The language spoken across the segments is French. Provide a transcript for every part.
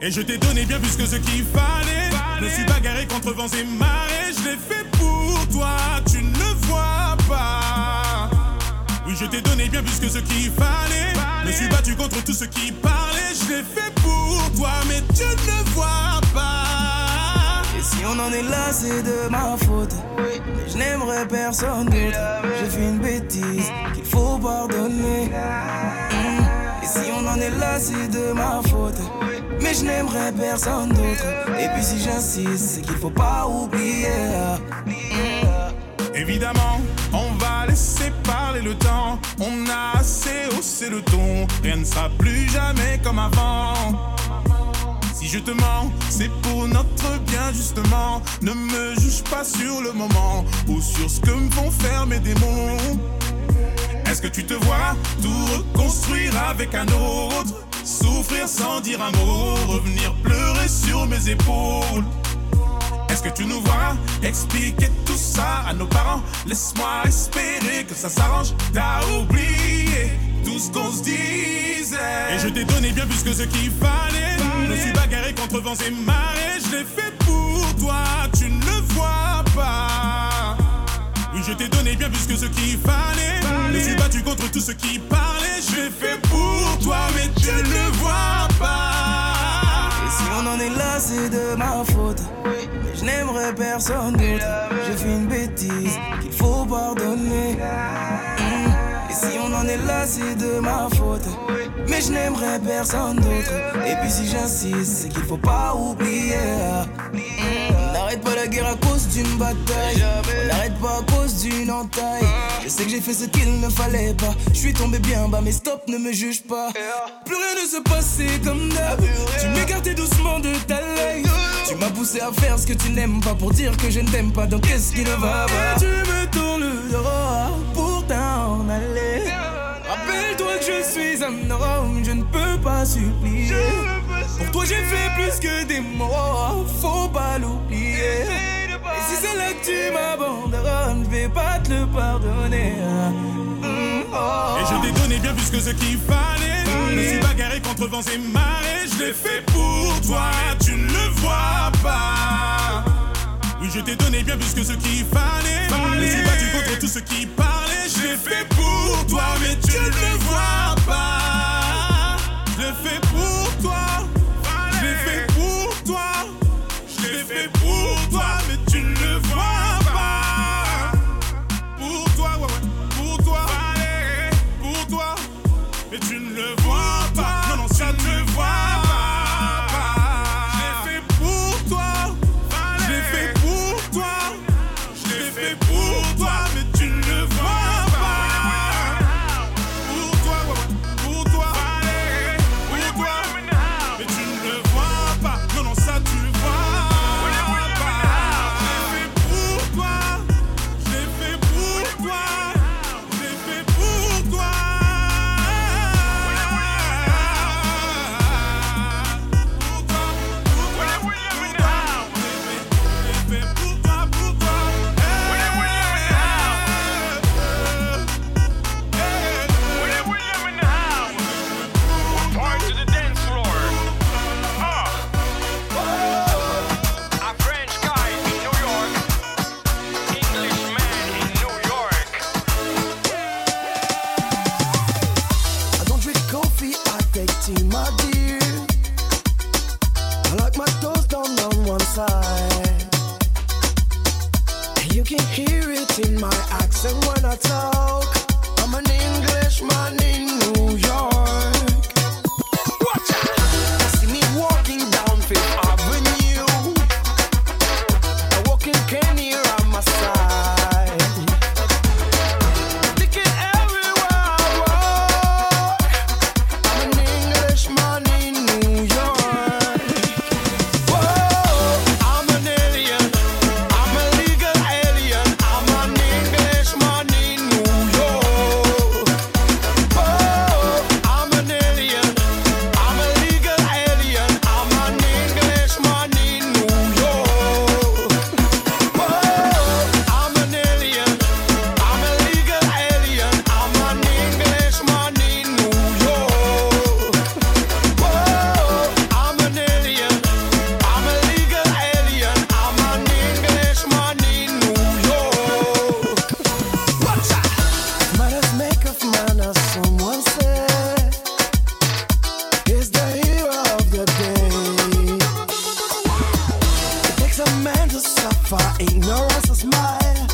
Et je t'ai donné bien plus que ce qu'il fallait. Je me suis bagarré contre vents et marées. Je l'ai fait pour toi, tu ne le vois pas. Oui, je t'ai donné bien plus que ce qu'il fallait. Je suis battu contre tout ce qui parlait. Je l'ai fait pour toi, mais tu ne le vois pas. Et si on en est là, c'est de ma faute. Mais je n'aimerais personne d'autre. J'ai fait une bêtise qu'il faut pardonner. Et si on en est là, c'est de ma faute. Mais je n'aimerais personne d'autre. Et puis si j'insiste, c'est qu'il faut pas oublier. Évidemment, laisser parler le temps. On a assez haussé le ton. Rien ne sera plus jamais comme avant. Si je te mens, c'est pour notre bien justement. Ne me juge pas sur le moment ou sur ce que me faire mes démons. Est-ce que tu te vois tout reconstruire avec un autre? Souffrir sans dire un mot, revenir pleurer sur mes épaules. Est-ce que tu nous vois expliquer tout ça à nos parents Laisse-moi espérer que ça s'arrange. T'as oublié tout ce qu'on se disait. Et je t'ai donné bien plus que ce qu'il fallait. Je me suis bagarré contre vents et marées. Je l'ai fait pour toi, tu ne le vois pas. Oui, je t'ai donné bien plus que ce qu'il fallait. Je me suis battu contre tout ce qui parlait. Je l'ai fait pour toi, mais tu ne le vois pas. Et si on en est là, c'est de ma faute. Personne d'autre. J'ai fait une bêtise qu'il faut pardonner. Et si on en est là, c'est de ma faute. Mais je n'aimerais personne d'autre. Et puis si j'insiste, c'est qu'il faut pas oublier. On n'arrête pas la guerre à cause d'une bataille. On n'arrête pas à cause d'une entaille. Je sais que j'ai fait ce qu'il ne fallait pas. Je suis tombé bien bas, mais stop, ne me juge pas. Plus rien ne se passait comme d'hab. Tu m'écartais doucement de ta life. Tu m'as poussé à faire ce que tu n'aimes pas pour dire que je ne t'aime pas. Donc qu'est-ce qui ne va pas? Tu me tournes le dos pour t'en aller. Rappelle-toi que je suis un homme, je ne peux pas supplier. Pour toi j'ai fait plus que des mots, faut pas l'oublier. Et si c'est là que tu m'abandonnes, je vais pas te le pardonner. Mm, oh. Et je t'ai donné bien plus que ce qu'il fallait. Je suis bagarré contre vents et marées. Je l'ai fait pour toi, tu ne le vois pas. Oui, je t'ai donné bien plus que ce qu'il fallait. Je me suis battu contre tout ce qui parlait. Je l'ai fait pour toi, mais tu ne le vois pas. Je l'ai fait pour så for ignorance is mine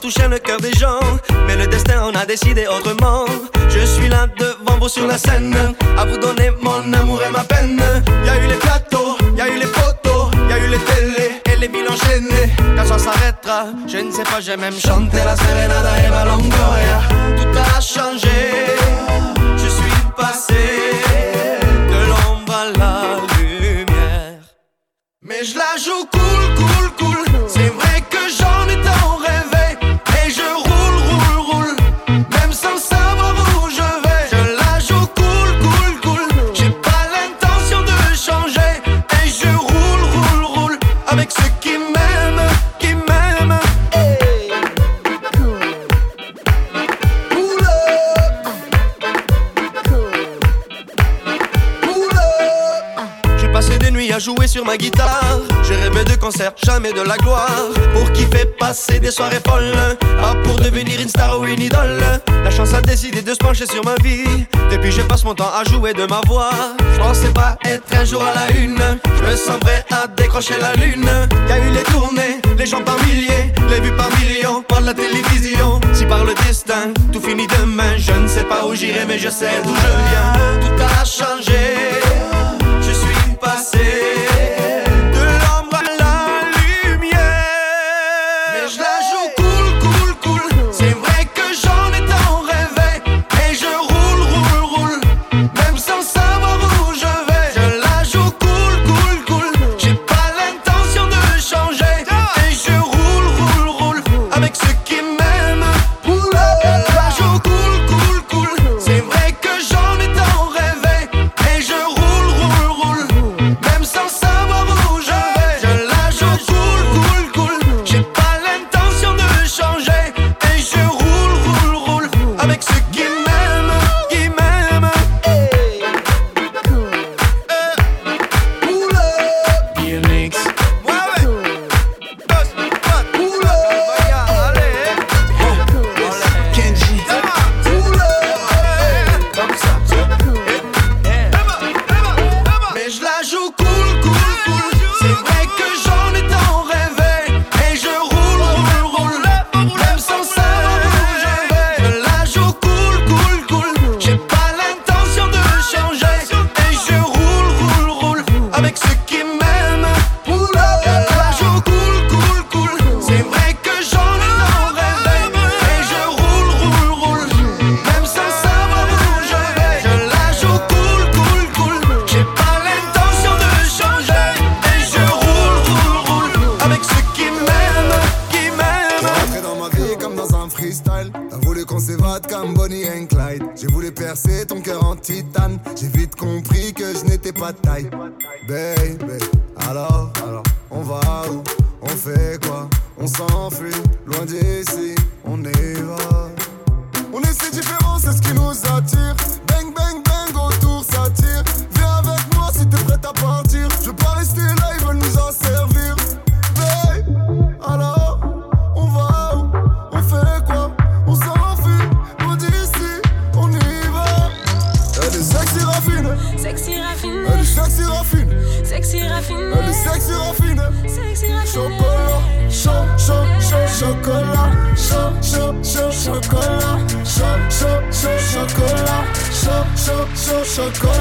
toucher le cœur des gens. Mais le destin en a décidé autrement. Je suis là devant vous sur la scène, à vous donner mon amour et ma peine. Y a eu les plateaux, y a eu les photos, y a eu les télés et les villes enchaînées. Quand ça s'arrêtera, je ne sais pas, j'ai même chanté la serenada Eva Longoria. Tout a changé, je suis passé de l'ombre à la lumière. Mais je la joue cool, cool. sur ma guitare. Je rêvais de concert, jamais de la gloire. Pour kiffer, passer des soirées folles. Ah, pour devenir une star ou une idole. La chance a décidé de se pencher sur ma vie. Depuis, je passe mon temps à jouer de ma voix. Je pensais pas être un jour à la une. Je me sens prêt à décrocher la lune. Y a eu les tournées, les gens par milliers, les vues par millions, par la télévision. Si par le destin, tout finit demain. Je ne sais pas où j'irai, mais je sais d'où je viens. Tout a changé. chocolat, chaud, chaud, chaud, chocolat, chaud, chaud, chaud, chocolat, chaud, chaud, chaud, chocolat, chaud, chaud, chaud, chocolat.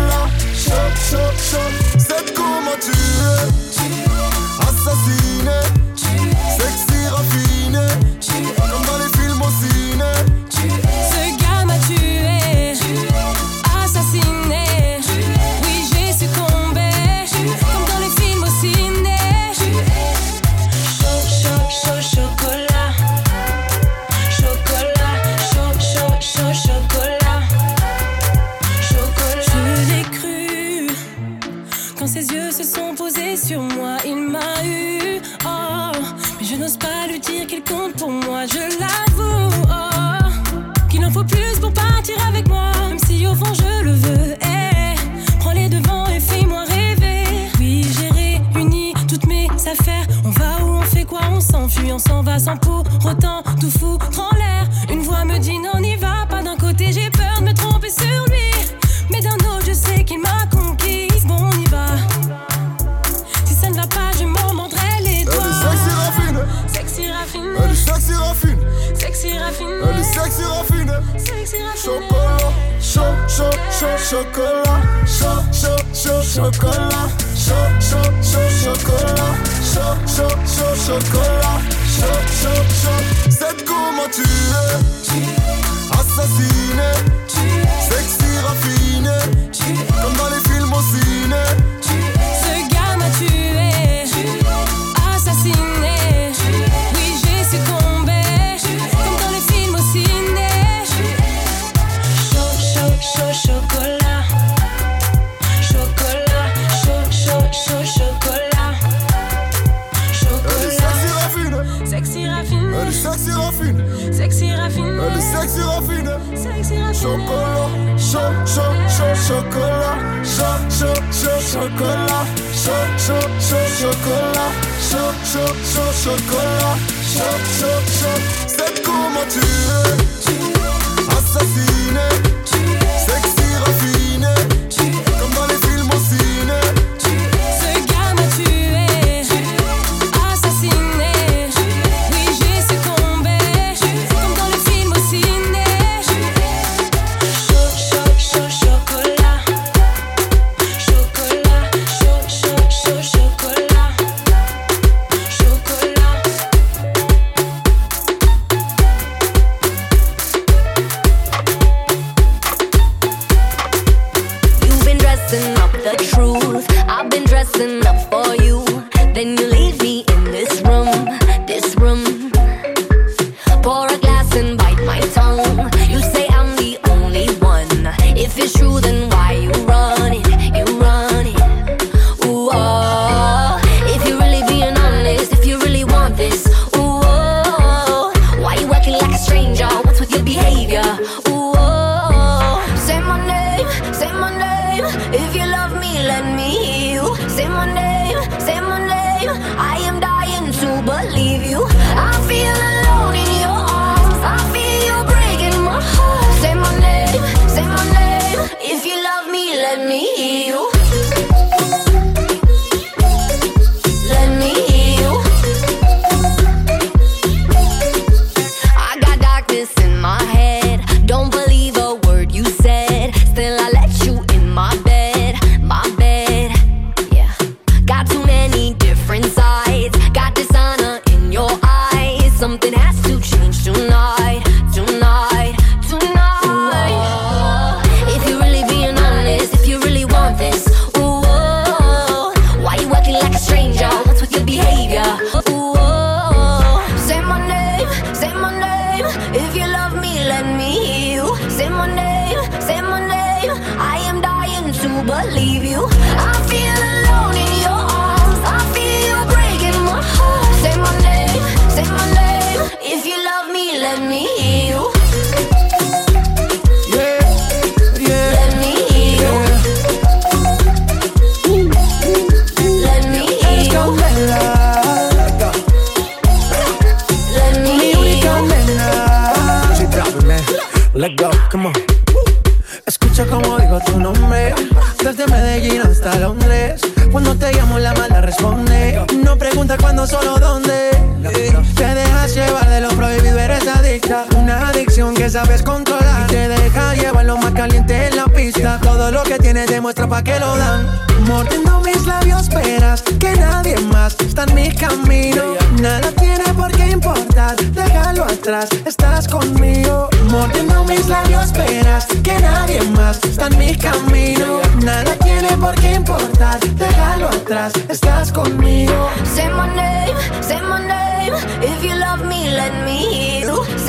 chocolat, chaud, chaud, chaud, chocolat, chaud, chaud, chaud, chocolat, chaud, chaud, chaud, chocolat, chaud, chaud, chaud. C'est comment tu veux, assassiné.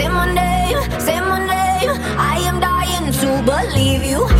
Say my name, say my name. I am dying to believe you.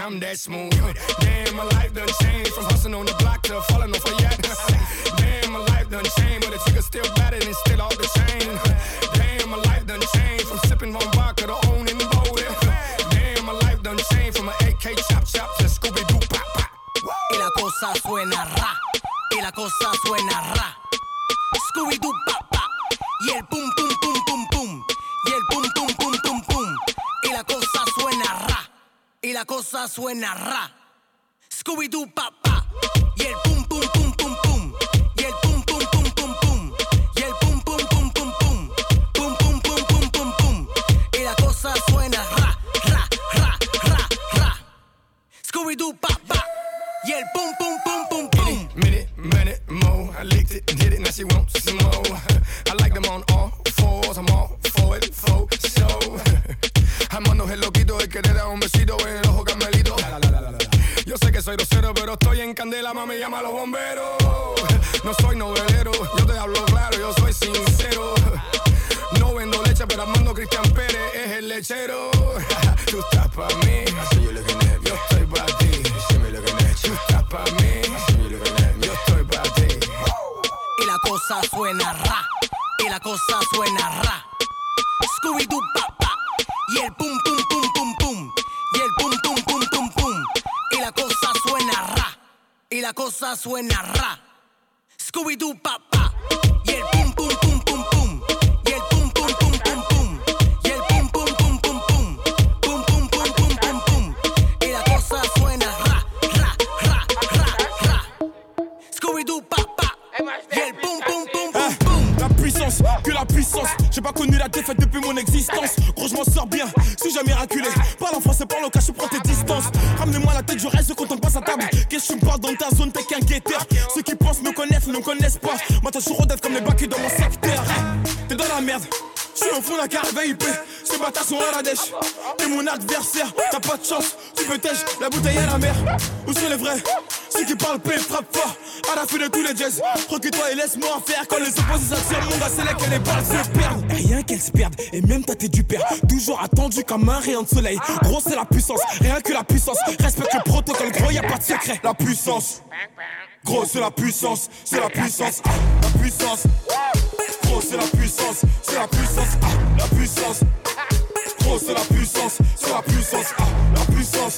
some that smooth. les vrais. Ceux qui parlent paix frappent fort à la fin de tous les jazz. Recule-toi et laisse-moi en faire. Quand les opposés s'attirent, mon gars, c'est là que les balles se perdent. Rien qu'elles se perdent, et même t'as du père. Toujours attendu comme un rayon de soleil. Gros, c'est la puissance, rien que la puissance. Respecte le protocole, gros, y a pas de secret. La puissance, gros, c'est la puissance, c'est la puissance, la puissance. Gros, c'est la puissance, c'est la puissance, la puissance. Gros, c'est la puissance, c'est la puissance, la puissance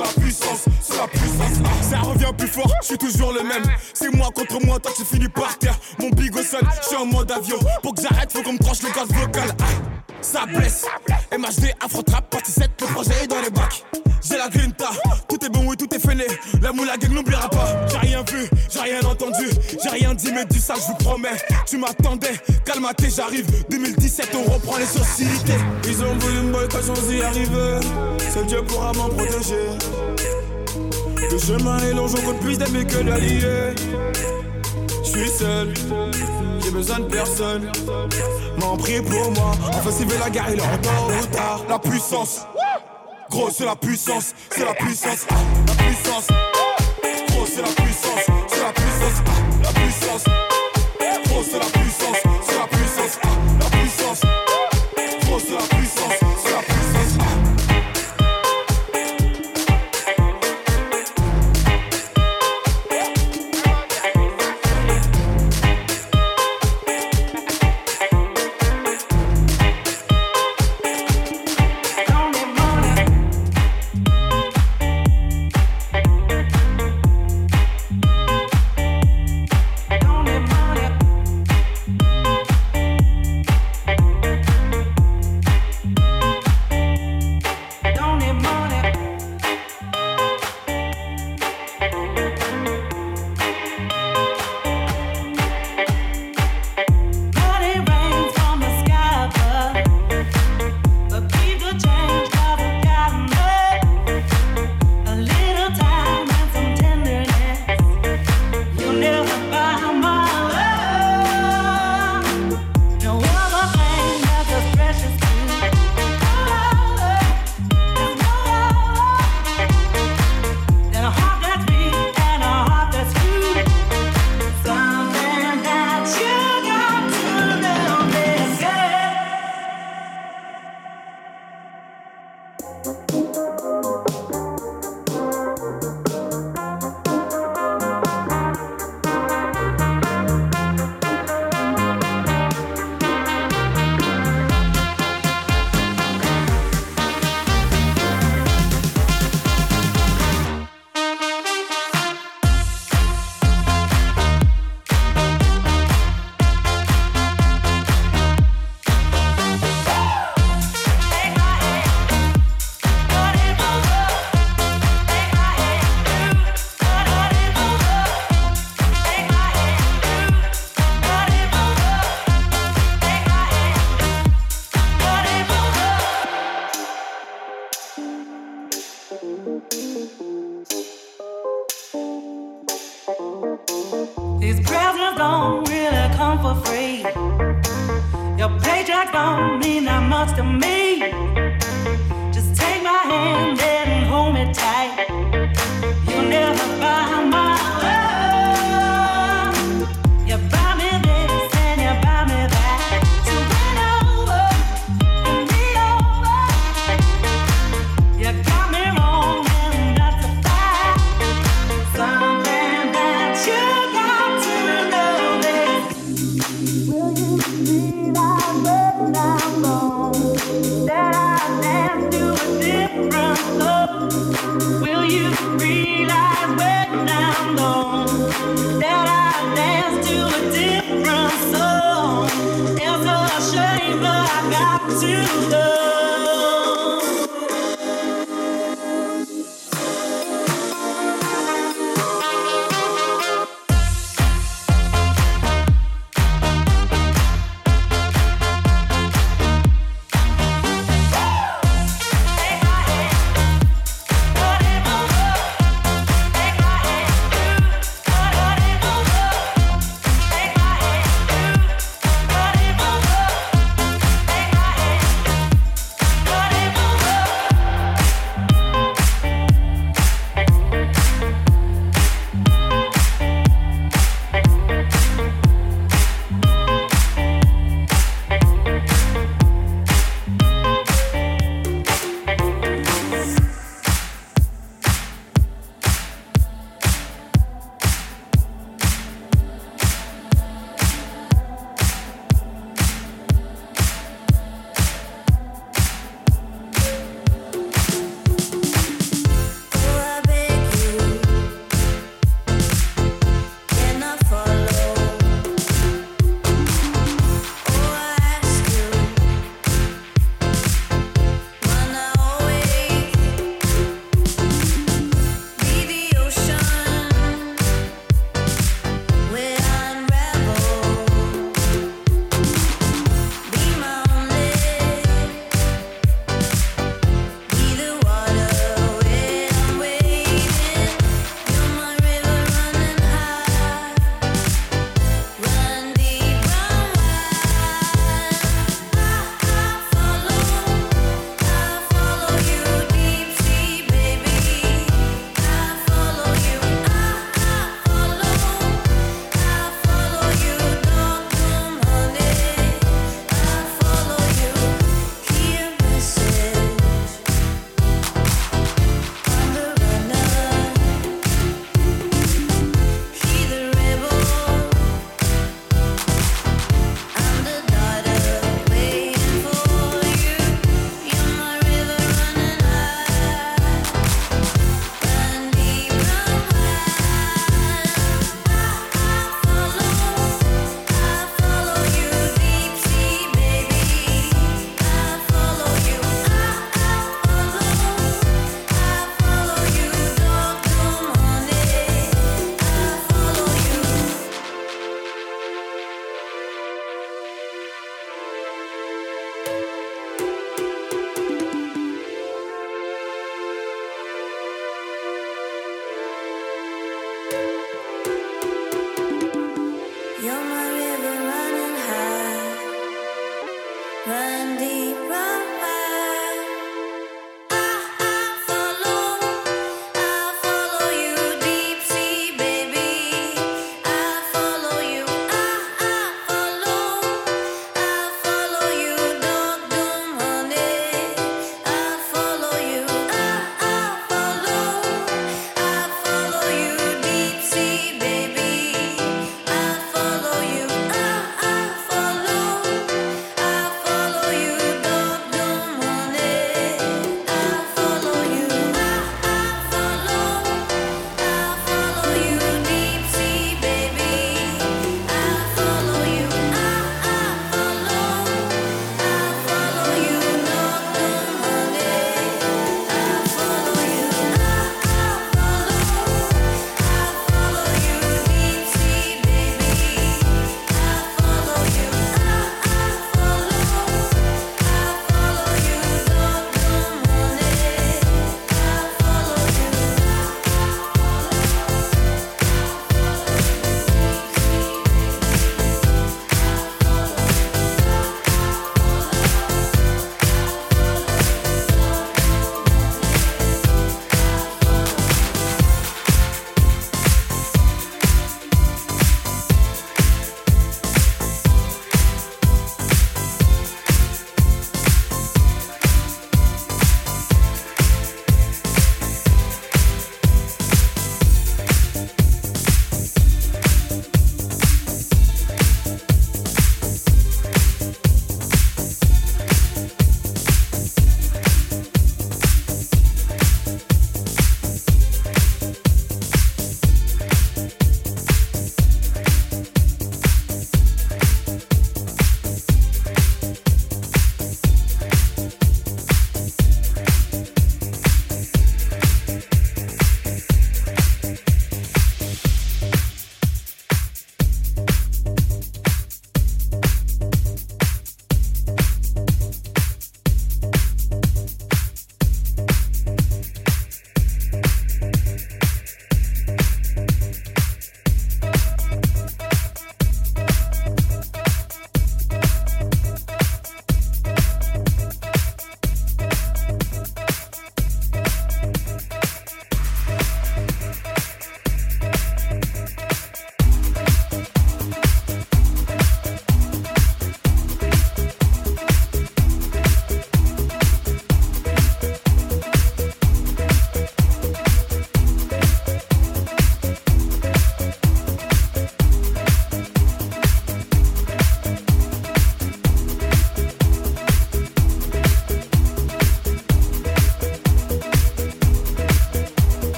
sur la puissance, sur la puissance. Ça revient plus fort, je suis toujours le même. C'est moi contre moi, toi tu finis par terre. Mon big sonne, je suis en mode avion. Pour que j'arrête, faut qu'on me tranche les cordes vocales. Ah ça blesse. MHD affrontable, partie 7, le projet est dans les bacs. J'ai la grinta, tout est bon, oui, tout est fainé. La moula gang n'oubliera pas. J'ai rien vu, j'ai rien entendu, j'ai rien dit, mais du ça, je vous promets. Tu m'attendais, calmaté, j'arrive. 2017, on reprend les sociétés. Ils ont voulu me boycott sans y arriver. Seul Dieu pourra m'en protéger. Le chemin est long, j'en compte plus d'amis que d'alliés. Je suis seul, j'ai besoin de personne. M'en prie pour moi. Enfin, s'il veut la guerre il est en. La puissance, gros, c'est la puissance, c'est la puissance, la puissance. Gros, c'est la puissance.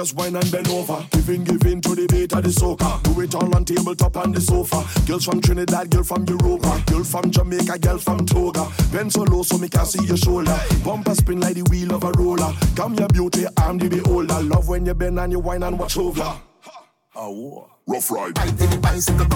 Just wine and bend over. Giving, giving to the beat of the soca. Do it all on tabletop on the sofa. Girls from Trinidad, girl from Europa. Girl from Jamaica, girl from Toga. Bend so low so me can see your shoulder. Bumper spin like the wheel of a roller. Come your beauty, I'm the beholder. Love when you bend and you wine and watch over. Oh, rough ride. The bicycle,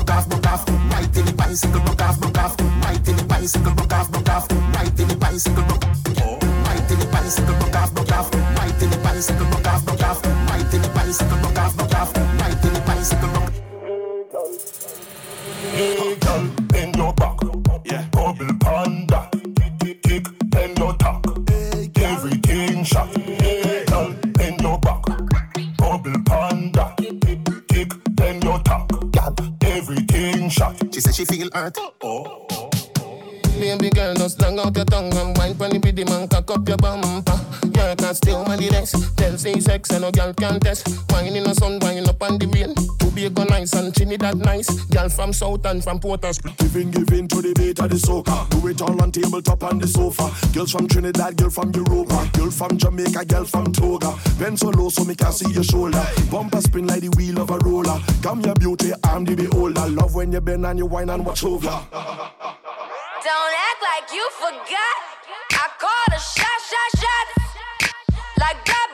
and no girl can test. Wine in the sun, wine up on the rain. To be a nice and Trinidad nice. Girl from South and from Port Spring. Giving, giving to the beat of the soca. Do it all on tabletop on the sofa. Girls from Trinidad, girl from Europa. Girl from Jamaica, girl from Toga. Bend so low so me can see your shoulder. Bumper spin like the wheel of a roller. Come your beauty, I'm the beholder. Love when you bend and you wine and watch over. Don't act like you forgot. I called a shot, shot, shot. Like blah, blah, blah.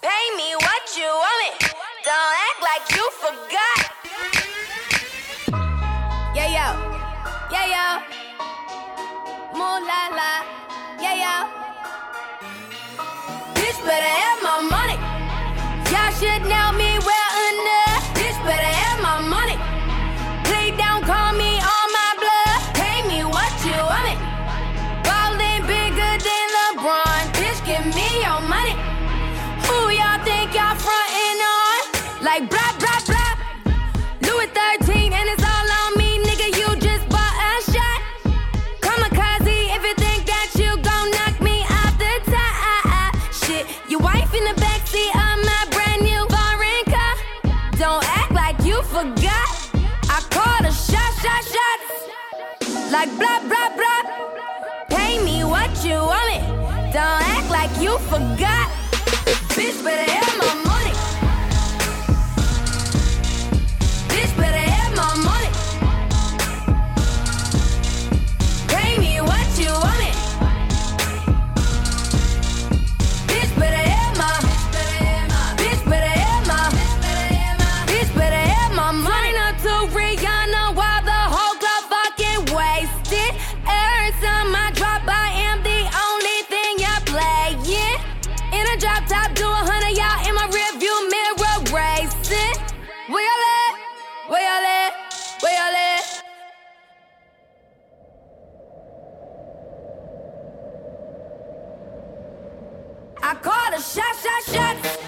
Pay me what you want me. Don't act like you forgot. Yeah, yo. Yeah, yo. Moo. Yeah, yo. Bitch better Like blah, blah, blah. Pay me what you want me. Don't act like you forgot. Bitch, better have my money. Bitch, better Shut! Shut! Shut!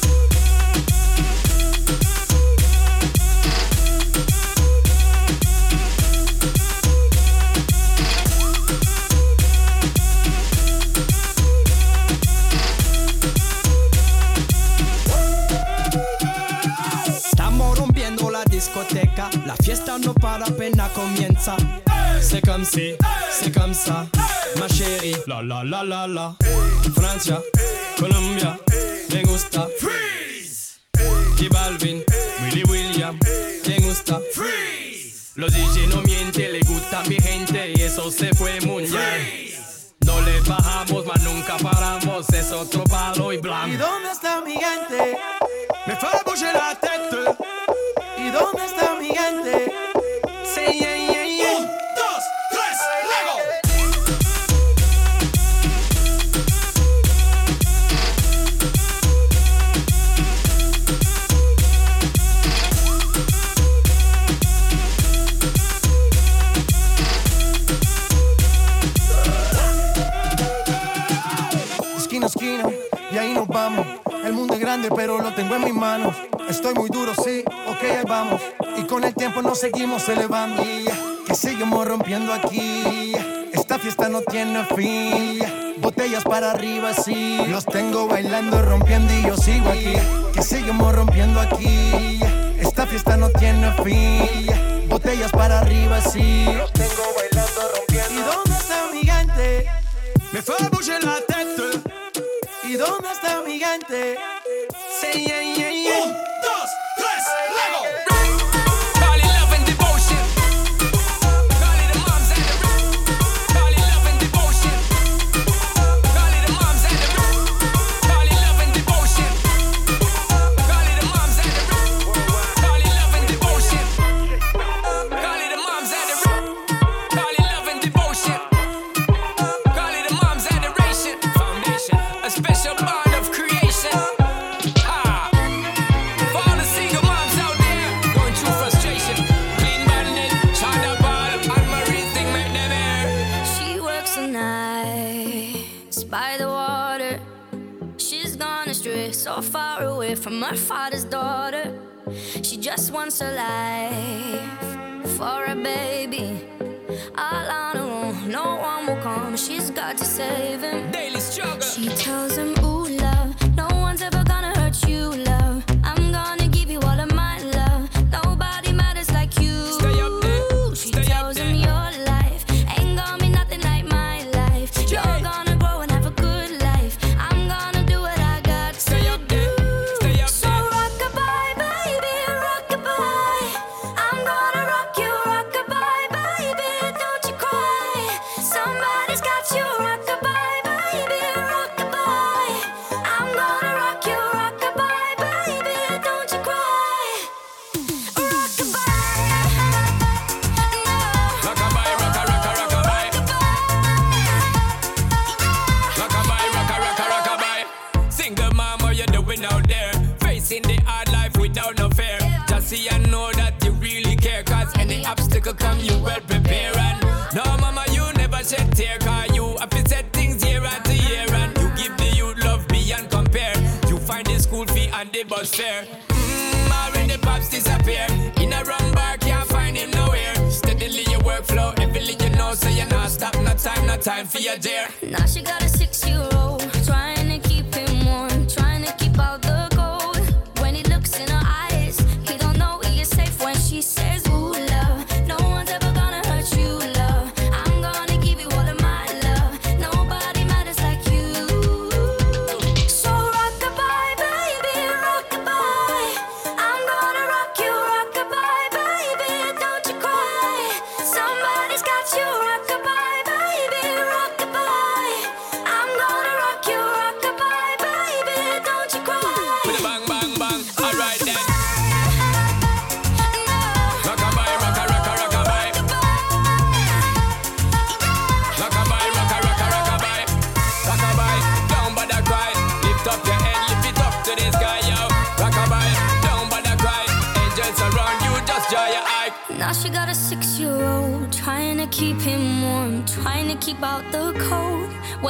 c'est comme si, c'est comme ça, ma chérie. La la la la la, Francia, Colombia, me gusta, freeze. Y Balvin, Willy William, me gusta, freeze. Los DJ no mienten, le gusta mi gente y eso se fue mundial. Freeze. No le bajamos, mas nunca paramos, es otro palo y blanco. ¿Y dónde está mi gente? grande, pero lo tengo en mis manos. Estoy muy duro, sí, ok, ahí vamos. Y con el tiempo nos seguimos elevando. Que seguimos rompiendo aquí. Esta fiesta no tiene fin. Botellas para arriba, sí. Los tengo bailando, rompiendo y yo sigo aquí. Que seguimos rompiendo aquí. Esta fiesta no tiene fin. Botellas para arriba, sí. Los tengo bailando, rompiendo. ¿Y dónde está mi gigante? Me fue a la teta. ¿Y dónde está mi gigante? yeah, yeah. the bus fare. Mmm, the pops disappear. In a wrong bar, can't find him nowhere. Steadily your workflow, heavily you know, so you're not stop. No time, no time for your dear. Now she got a six year old.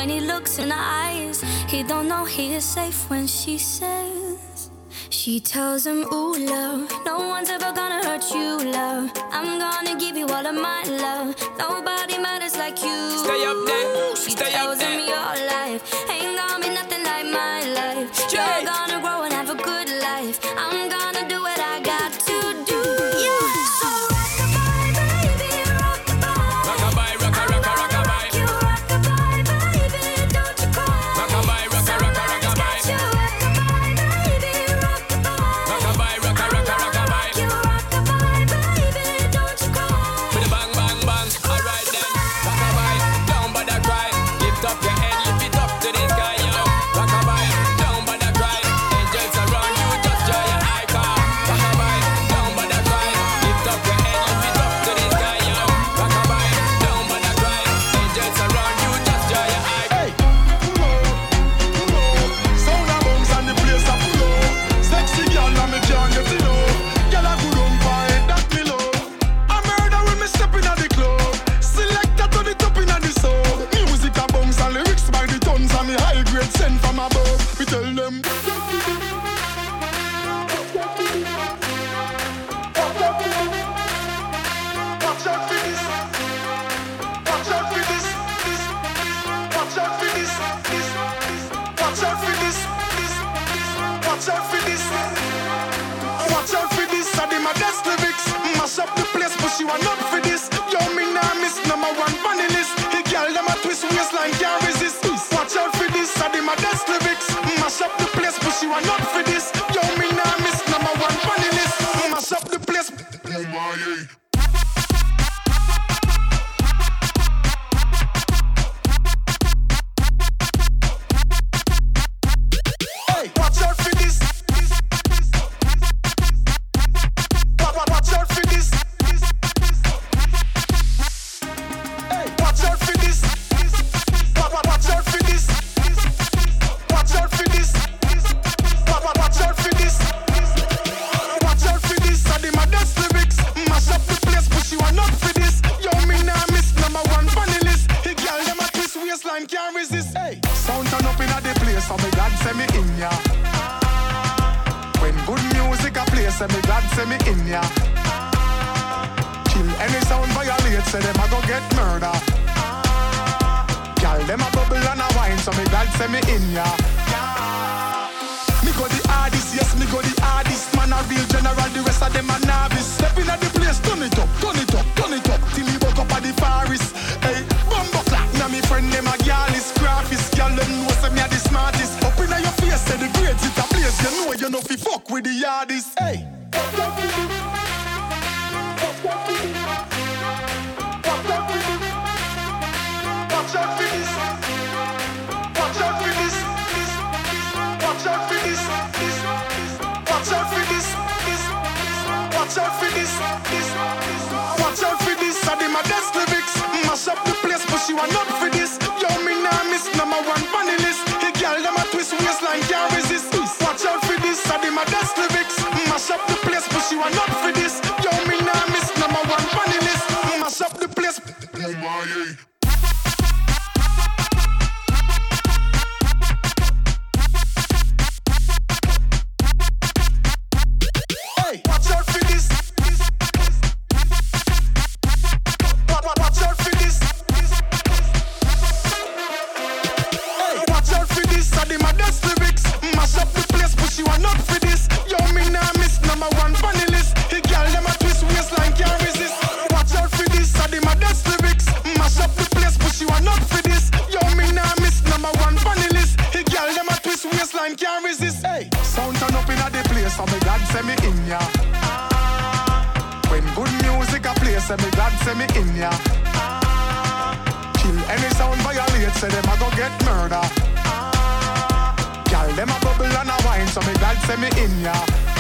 when he looks in her eyes. He don't know he is safe when she says. She tells him, Ooh, love, no one's ever gonna hurt you, love. I'm gonna give you all of my love. Nobody matters like you. Stay up there. She Stay tells up there. him your life. say me in ya. When good music I play, say me glad say me in ya. Kill any sound violate, say them a go get murder. Gyal them a bubble and a wine, so me glad say me in ya. Me go the hardest, yes me go the hardest. Man a real general, the rest of them a novice. Step in at the place, turn it up, turn it up, turn it up, till he woke up at the forest. Hey, bumbo clap inna me friend name a girl is crappiest. Girl them know say me a the smartest. Up inna your face say the grades it a place. You know you know fi fuck with the hardest. Hey. Watch out for this. Watch out for this. Watch out for this. Watch out for this. Watch out for this. you are not finished. so me glad send me in ya. When good music a play, send me glad send me in ya. Kill any sound violate, say them a go get murder. Gyal them a bubble and a wine, so me glad send me in ya.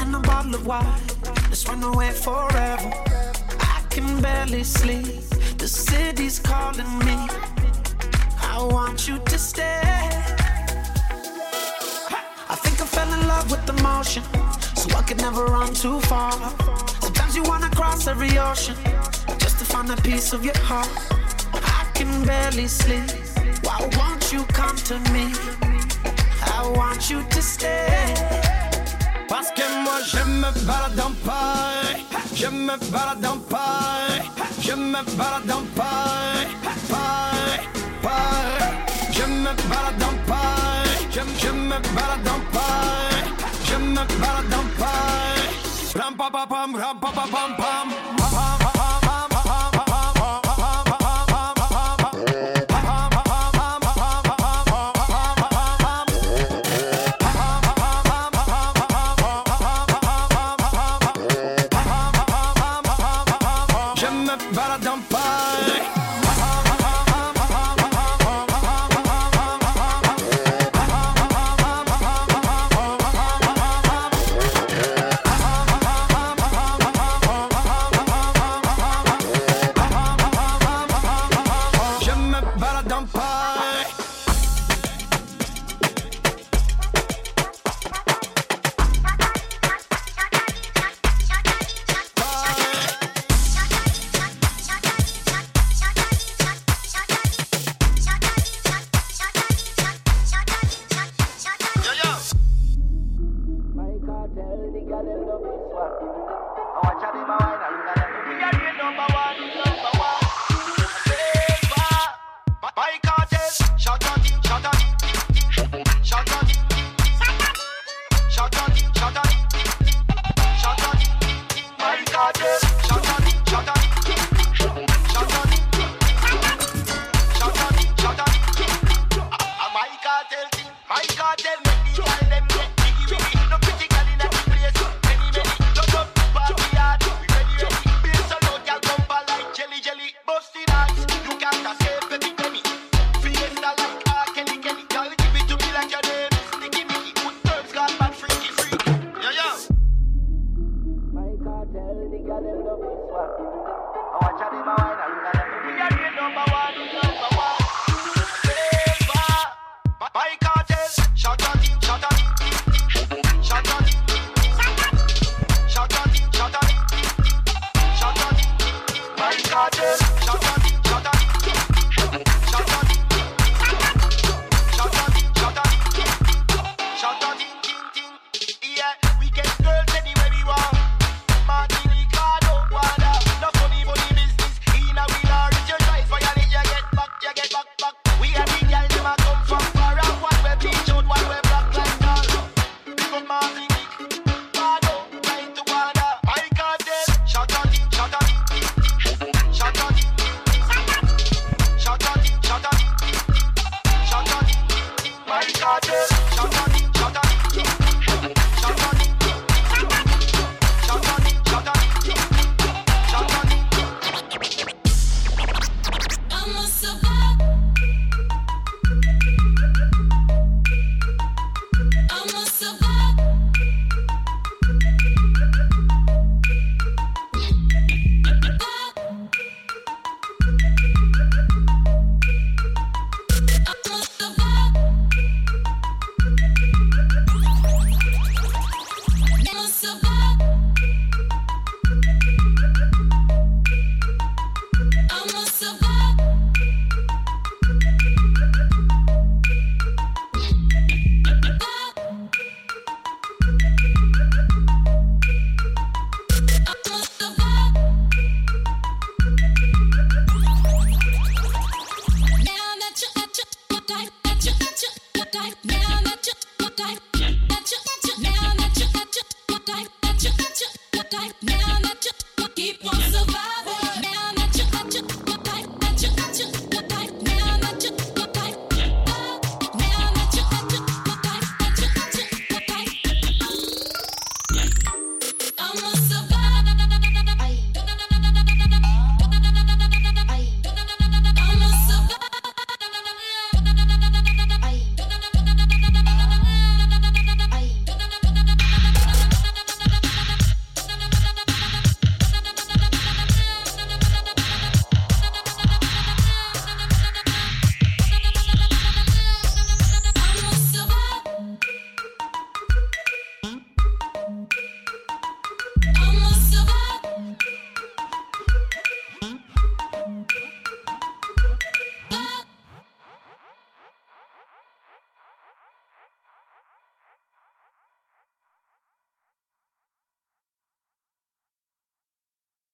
And a bottle of wine. Let's run away forever. I can barely sleep. The city's calling me. I want you to stay. I think I fell in love with the motion, so I could never run too far. Sometimes you wanna cross every ocean just to find a piece of your heart. I can barely sleep. Why won't you come to me? I want you to stay. Moi je me balade dans Paris, je me balade dans Paris, je me balade dans Paris, Paris, Paris, je me balade dans Paris, je, je me balade dans Paris, je me balade dans Paris. Ram pa pa pam, ram pa pa pam pam.